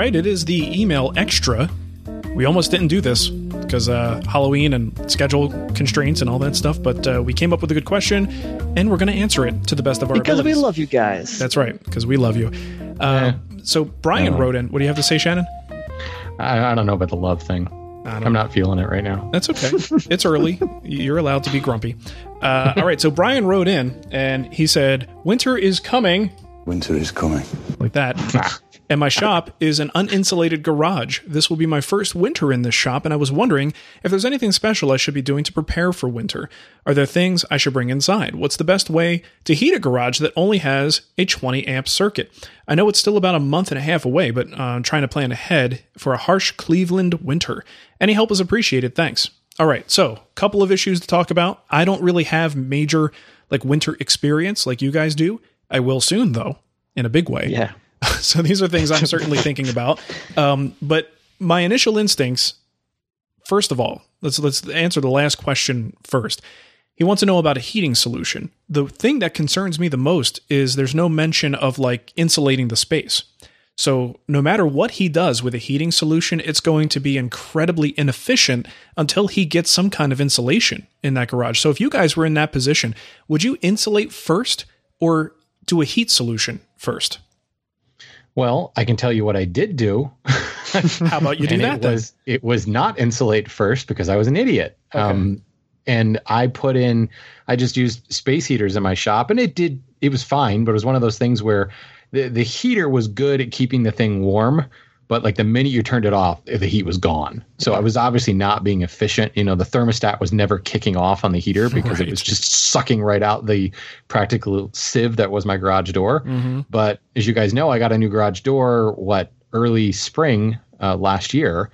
right, it is the email extra. We almost didn't do this because uh, Halloween and schedule constraints and all that stuff, but uh, we came up with a good question and we're going to answer it to the best of our Because we love you guys. That's right, because we love you. Uh, So Brian Uh, wrote in. What do you have to say, Shannon? I, I don't know about the love thing. I don't I'm not feeling it right now. That's okay. it's early. You're allowed to be grumpy. Uh, all right. So Brian wrote in and he said, Winter is coming, Winter is coming. like that. and my shop is an uninsulated garage. This will be my first winter in this shop, and I was wondering if there's anything special I should be doing to prepare for winter. Are there things I should bring inside? What's the best way to heat a garage that only has a 20 amp circuit? I know it's still about a month and a half away, but uh, I'm trying to plan ahead for a harsh Cleveland winter. Any help is appreciated. Thanks. All right, so couple of issues to talk about. I don't really have major like winter experience like you guys do. I will soon though, in a big way. yeah. So these are things I'm certainly thinking about. Um, but my initial instincts, first of all, let's let's answer the last question first. He wants to know about a heating solution. The thing that concerns me the most is there's no mention of like insulating the space. So no matter what he does with a heating solution, it's going to be incredibly inefficient until he gets some kind of insulation in that garage. So if you guys were in that position, would you insulate first or do a heat solution first? Well, I can tell you what I did do. How about you do that it then? was it was not insulate first because I was an idiot. Um, and I put in I just used space heaters in my shop, and it did it was fine, but it was one of those things where the the heater was good at keeping the thing warm, but like the minute you turned it off, the heat was gone. So I was obviously not being efficient. You know, the thermostat was never kicking off on the heater because Right. it was just sucking right out the practical sieve that was my garage door. Mm-hmm. But as you guys know, I got a new garage door what early spring uh, last year,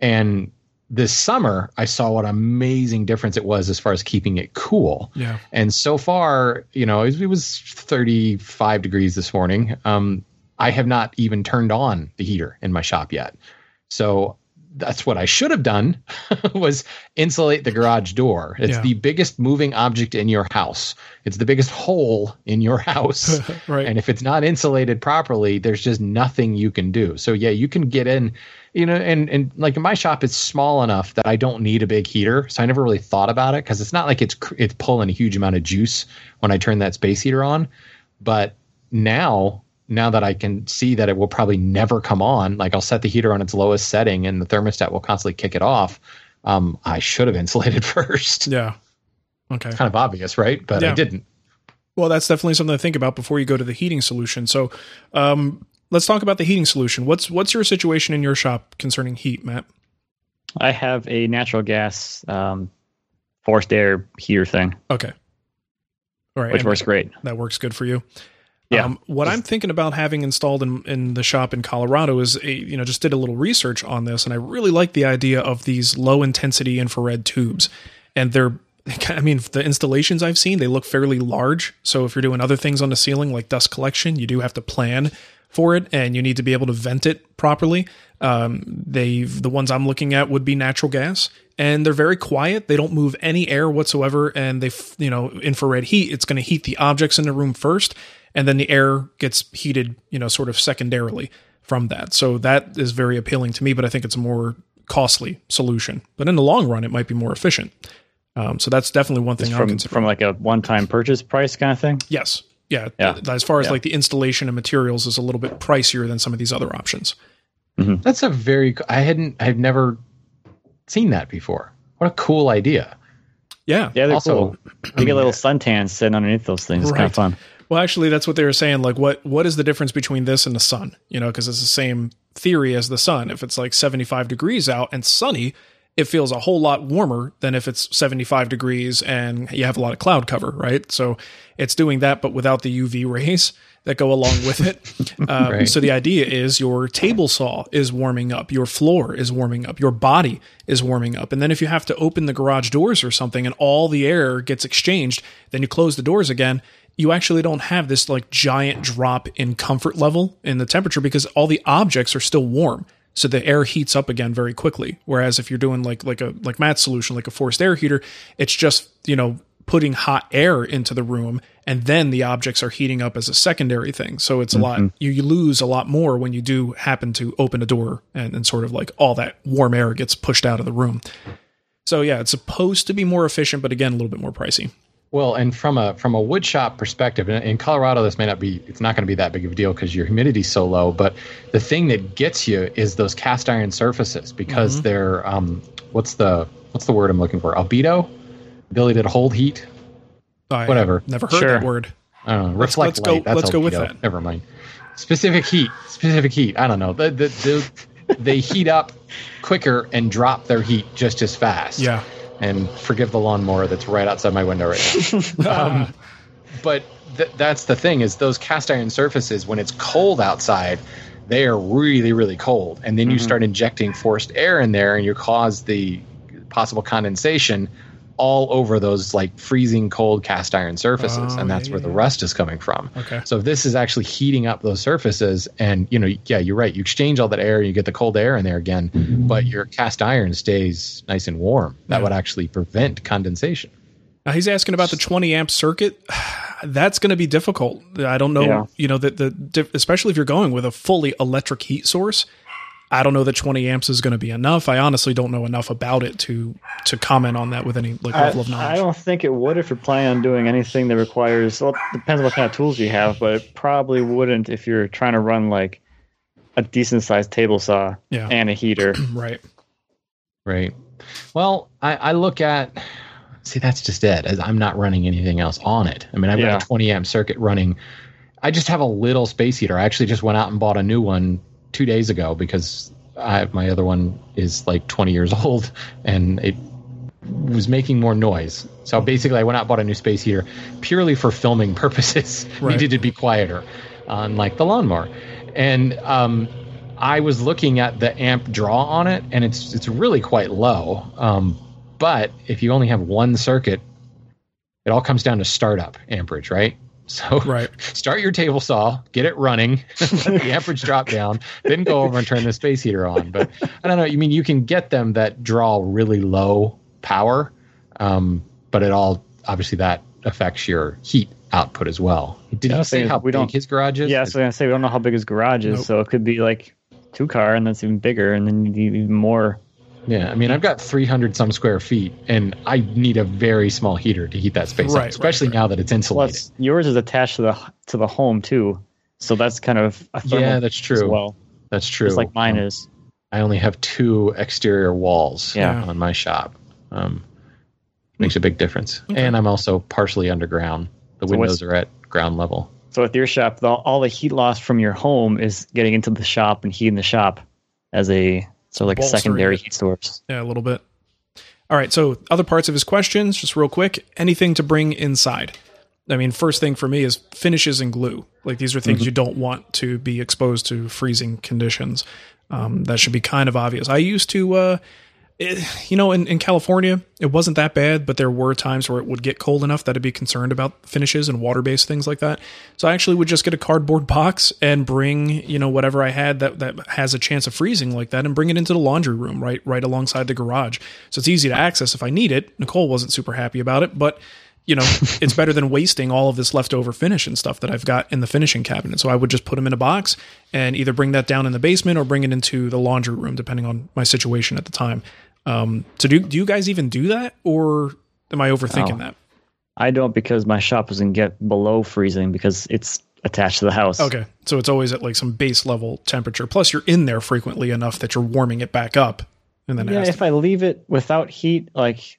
and this summer I saw what amazing difference it was as far as keeping it cool. Yeah. And so far, you know, it, it was 35 degrees this morning. Um, I have not even turned on the heater in my shop yet. So that's what I should have done was insulate the garage door. It's Yeah. the biggest moving object in your house. It's the biggest hole in your house. Right. And if it's not insulated properly, there's just nothing you can do. So yeah, you can get in, you know, and and like in my shop, it's small enough that I don't need a big heater. So I never really thought about it because it's not like it's it's pulling a huge amount of juice when I turn that space heater on. But now, now that I can see that it will probably never come on, like I'll set the heater on its lowest setting and the thermostat will constantly kick it off. Um, I should have insulated first. Yeah. Okay. Kind of obvious, right? But Yeah. I didn't. Well, that's definitely something to think about before you go to the heating solution. So, um, let's talk about the heating solution. What's what's your situation in your shop concerning heat, Matt? I have a natural gas um, forced air heater thing, Okay. All right. which and works great. That works good for you. Yeah. Um, what I'm thinking about having installed in, in the shop in Colorado is a you know just did a little research on this, and I really like the idea of these low intensity infrared tubes, and they're I mean the installations I've seen they look fairly large. So if you're doing other things on the ceiling like dust collection, you do have to plan for it, and you need to be able to vent it properly. Um, they the ones I'm looking at would be natural gas, and they're very quiet. They don't move any air whatsoever, and they you know infrared heat. It's going to heat the objects in the room first, and then the air gets heated you know sort of secondarily from that. So that is very appealing to me, but I think it's a more costly solution. But in the long run, it might be more efficient. Um, so that's definitely one thing I'm From considering. from like a one time purchase price kind of thing. yes, yeah. Yeah. th- As far as Yeah. like the installation and materials is a little bit pricier than some of these other options. That's a very I hadn't I've never seen that before. What a cool idea. Yeah, Yeah, they're Also, cool. You get little suntans sitting underneath those things. It's kind of fun. Well, actually, that's what they were saying. Like, what what is the difference between this and the sun? You know, because it's the same theory as the sun. If it's like seventy five degrees out and sunny, it feels a whole lot warmer than if it's seventy five degrees and you have a lot of cloud cover, right? So it's doing that, but without the UV rays that go along with it. Um, Right. So the idea is your table saw is warming up, your floor is warming up, your body is warming up. And then if you have to open the garage doors or something and all the air gets exchanged, then you close the doors again. You actually don't have this like giant drop in comfort level in the temperature because all the objects are still warm. So the air heats up again very quickly. Whereas if you're doing like like a like Matt's solution, like a forced air heater, it's just, you know, putting hot air into the room and then the objects are heating up as a secondary thing. So it's a lot mm-hmm. you, you lose a lot more when you do happen to open a door and, and sort of like all that warm air gets pushed out of the room. So yeah, it's supposed to be more efficient, but again, a little bit more pricey. Well, and from a from a wood shop perspective, in, in Colorado, this may not be it's not going to be that big of a deal because your humidity's so low. But the thing that gets you is those cast iron surfaces because they're um, what's the what's the word I'm looking for? Albedo, ability to hold heat. I Whatever. Never heard Sure. that word. I don't know. Reflect let's go- light. That's let's go with that. Never mind. Specific heat. Specific heat. I don't know. The, the, the, they heat up quicker and drop their heat just as fast. Yeah. And forgive the lawnmower that's right outside my window right now. um, but th- that's the thing is those cast iron surfaces when it's cold outside they are really really cold and then you start injecting forced air in there and you cause the possible condensation all over those like freezing cold cast iron surfaces Oh, and that's oh, yeah, where yeah, the rust is coming from Okay. so if this is actually heating up those surfaces and you know yeah you're right you exchange all that air and you get the cold air in there again but your cast iron stays nice and warm that Yeah. would actually prevent condensation Now he's asking about the 20 amp circuit. That's going to be difficult. I don't know, Yeah. you know, that the especially if you're going with a fully electric heat source. I don't know that 20 amps is going to be enough. I honestly don't know enough about it to to comment on that with any like I, level of I don't think it would if you're planning on doing anything that requires. Well, it depends on what kind of tools you have, but it probably wouldn't if you're trying to run like a decent sized table saw Yeah. and a heater. right. Right. Well, I, I look at see that's just it. As I'm not running anything else on it. I mean, I've Yeah. got a 20 amp circuit running. I just have a little space heater. I actually just went out and bought a new one two days ago because I, have my other one is like 20 years old and it was making more noise. So basically, I went out and bought a new space heater purely for filming purposes. Right. Needed to be quieter, unlike the lawnmower. And um, I was looking at the amp draw on it, and it's it's really quite low. Um, but if you only have one circuit, it all comes down to startup amperage, right? So Right. start your table saw, get it running, let the amperage drop down, then go over and turn the space heater on. But I don't know. You mean you can get them that draw really low power, um, but it all obviously that affects your heat output as well. Did Yeah, say how we big don't- his garage is? Yeah, so I was gonna say we don't know how big his garage is, Nope. so it could be like two car, and that's even bigger, and then you need even more. Yeah, I mean, I've got 300 some square feet, and I need a very small heater to heat that space Right, up, especially right. now that it's insulated. Plus, yours is attached to the to the home too, so that's kind of a thermal yeah, that's as true. well, that's true. just like mine Um, is. I only have two exterior walls Yeah. on my shop. Um, makes a big difference. And I'm also partially underground. The So windows are at ground level. So with your shop, the, all the heat loss from your home is getting into the shop and heating the shop as a so like a secondary heat source. Yeah, a little bit. All right. So, other parts of his questions, just real quick. Anything to bring inside? I mean, first thing for me is finishes and glue. Like these are things you don't want to be exposed to freezing conditions. Um, that should be kind of obvious. I used to, uh, it, you know, in, in California, it wasn't that bad, but there were times where it would get cold enough that I'd be concerned about finishes and water based things like that. So I actually would just get a cardboard box and bring, you know, whatever I had that, that has a chance of freezing like that and bring it into the laundry room right right alongside the garage. So it's easy to access if I need it. Nicole wasn't super happy about it, but you know, it's better than wasting all of this leftover finish and stuff that I've got in the finishing cabinet. So I would just put them in a box and either bring that down in the basement or bring it into the laundry room, depending on my situation at the time. Um, so do do you guys even do that, or am I overthinking that? I don't because my shop doesn't get below freezing because it's attached to the house. Okay, so it's always at like some base level temperature. Plus, you're in there frequently enough that you're warming it back up, and then Yeah, if to, I leave it without heat, like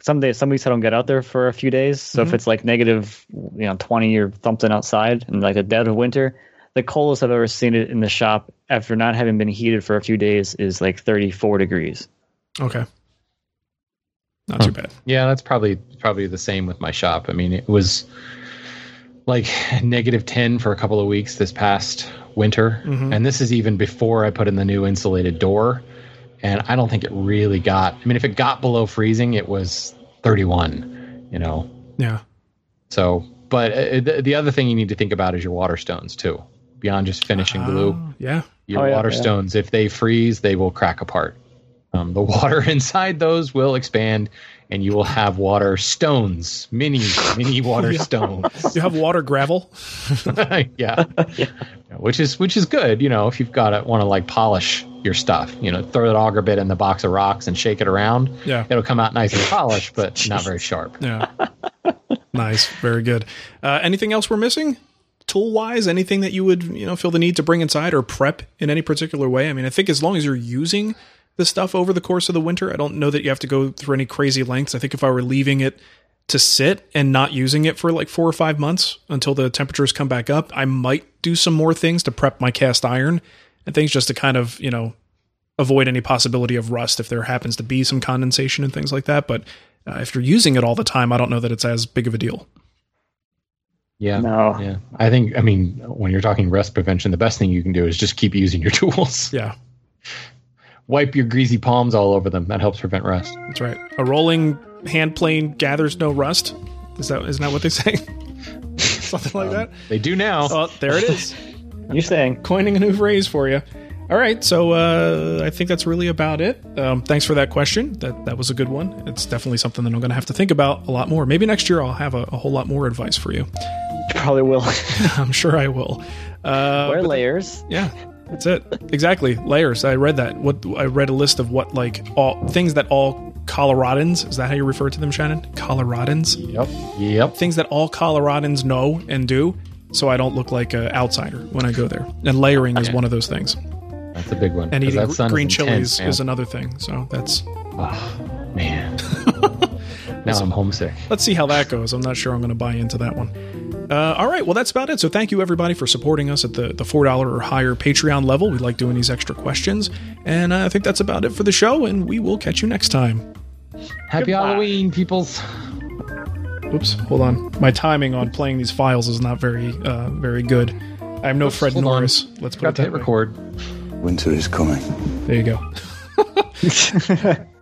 some days, some weeks I don't get out there for a few days. So Mhm. if it's like negative, you know, twenty or something outside, and like the dead of winter, the coldest I've ever seen it in the shop after not having been heated for a few days is like thirty-four degrees. Okay, not Huh. too bad. Yeah, that's probably probably the same with my shop. I mean, it was like negative 10 for a couple of weeks this past winter. Mhm. And this is even before I put in the new insulated door. And I don't think it really got, I mean, if it got below freezing, it was 31, you know. Yeah, So, but uh, the, the other thing you need to think about is your water stones too. Beyond just finishing glue, Oh, yeah, your Oh, yeah, water yeah. stones, if they freeze, they will crack apart. Um, the water inside those will expand and you will have water stones, mini mini water stones. You have water gravel. yeah. which is which is good. You know, if you've got to want to like polish your stuff, you know, throw that auger bit in the box of rocks and shake it around. Yeah. it'll come out nice and polished, but not very sharp. Yeah. nice. Very good. Uh, anything else we're missing? Tool wise, anything that you would, you know, feel the need to bring inside or prep in any particular way? I mean, I think as long as you're using the stuff over the course of the winter, I don't know that you have to go through any crazy lengths. I think if I were leaving it to sit and not using it for like four or five months until the temperatures come back up, I might do some more things to prep my cast iron and things just to kind of, you know, avoid any possibility of rust if there happens to be some condensation and things like that. But uh, if you're using it all the time, I don't know that it's as big of a deal. Yeah. No. Yeah. I think, I mean, when you're talking rust prevention, the best thing you can do is just keep using your tools. Yeah, Wipe your greasy palms all over them. That helps prevent rust. that's right. A rolling hand plane gathers no rust. Is that isn't that what they say? Something like that. They do now. Oh, there it is. You're saying Coining a new phrase for you. All right, so uh, I think that's really about it. Um, thanks for that question. That that was a good one. It's definitely something that I'm going to have to think about a lot more. Maybe next year I'll have a, a whole lot more advice for you. you probably will. I'm sure I will. Uh, Wear but- layers. Yeah, that's it. Exactly. Layers. I read that. What I read a list of what like all things that all Coloradans is that how you refer to them, Shannon? Coloradans. Yep. Yep. Things that all Coloradans know and do, so I don't look like an outsider when I go there. And layering is one of those things. That's a big one. And eating that green is chilies intense, man. is another thing. So that's Oh, man. now I'm homesick. let's see how that goes. I'm not sure I'm going to buy into that one. Uh, all right, well that's about it. So thank you everybody for supporting us at the the four dollar or higher Patreon level. We like doing these extra questions, and uh, I think that's about it for the show. And we will catch you next time. Happy Goodbye. Halloween, peoples. Oops, hold on. My timing on playing these files is not very uh, very good. I am no Fred hold on. Norris. Let's put Got it to that hit way. record. Winter is coming. There you go.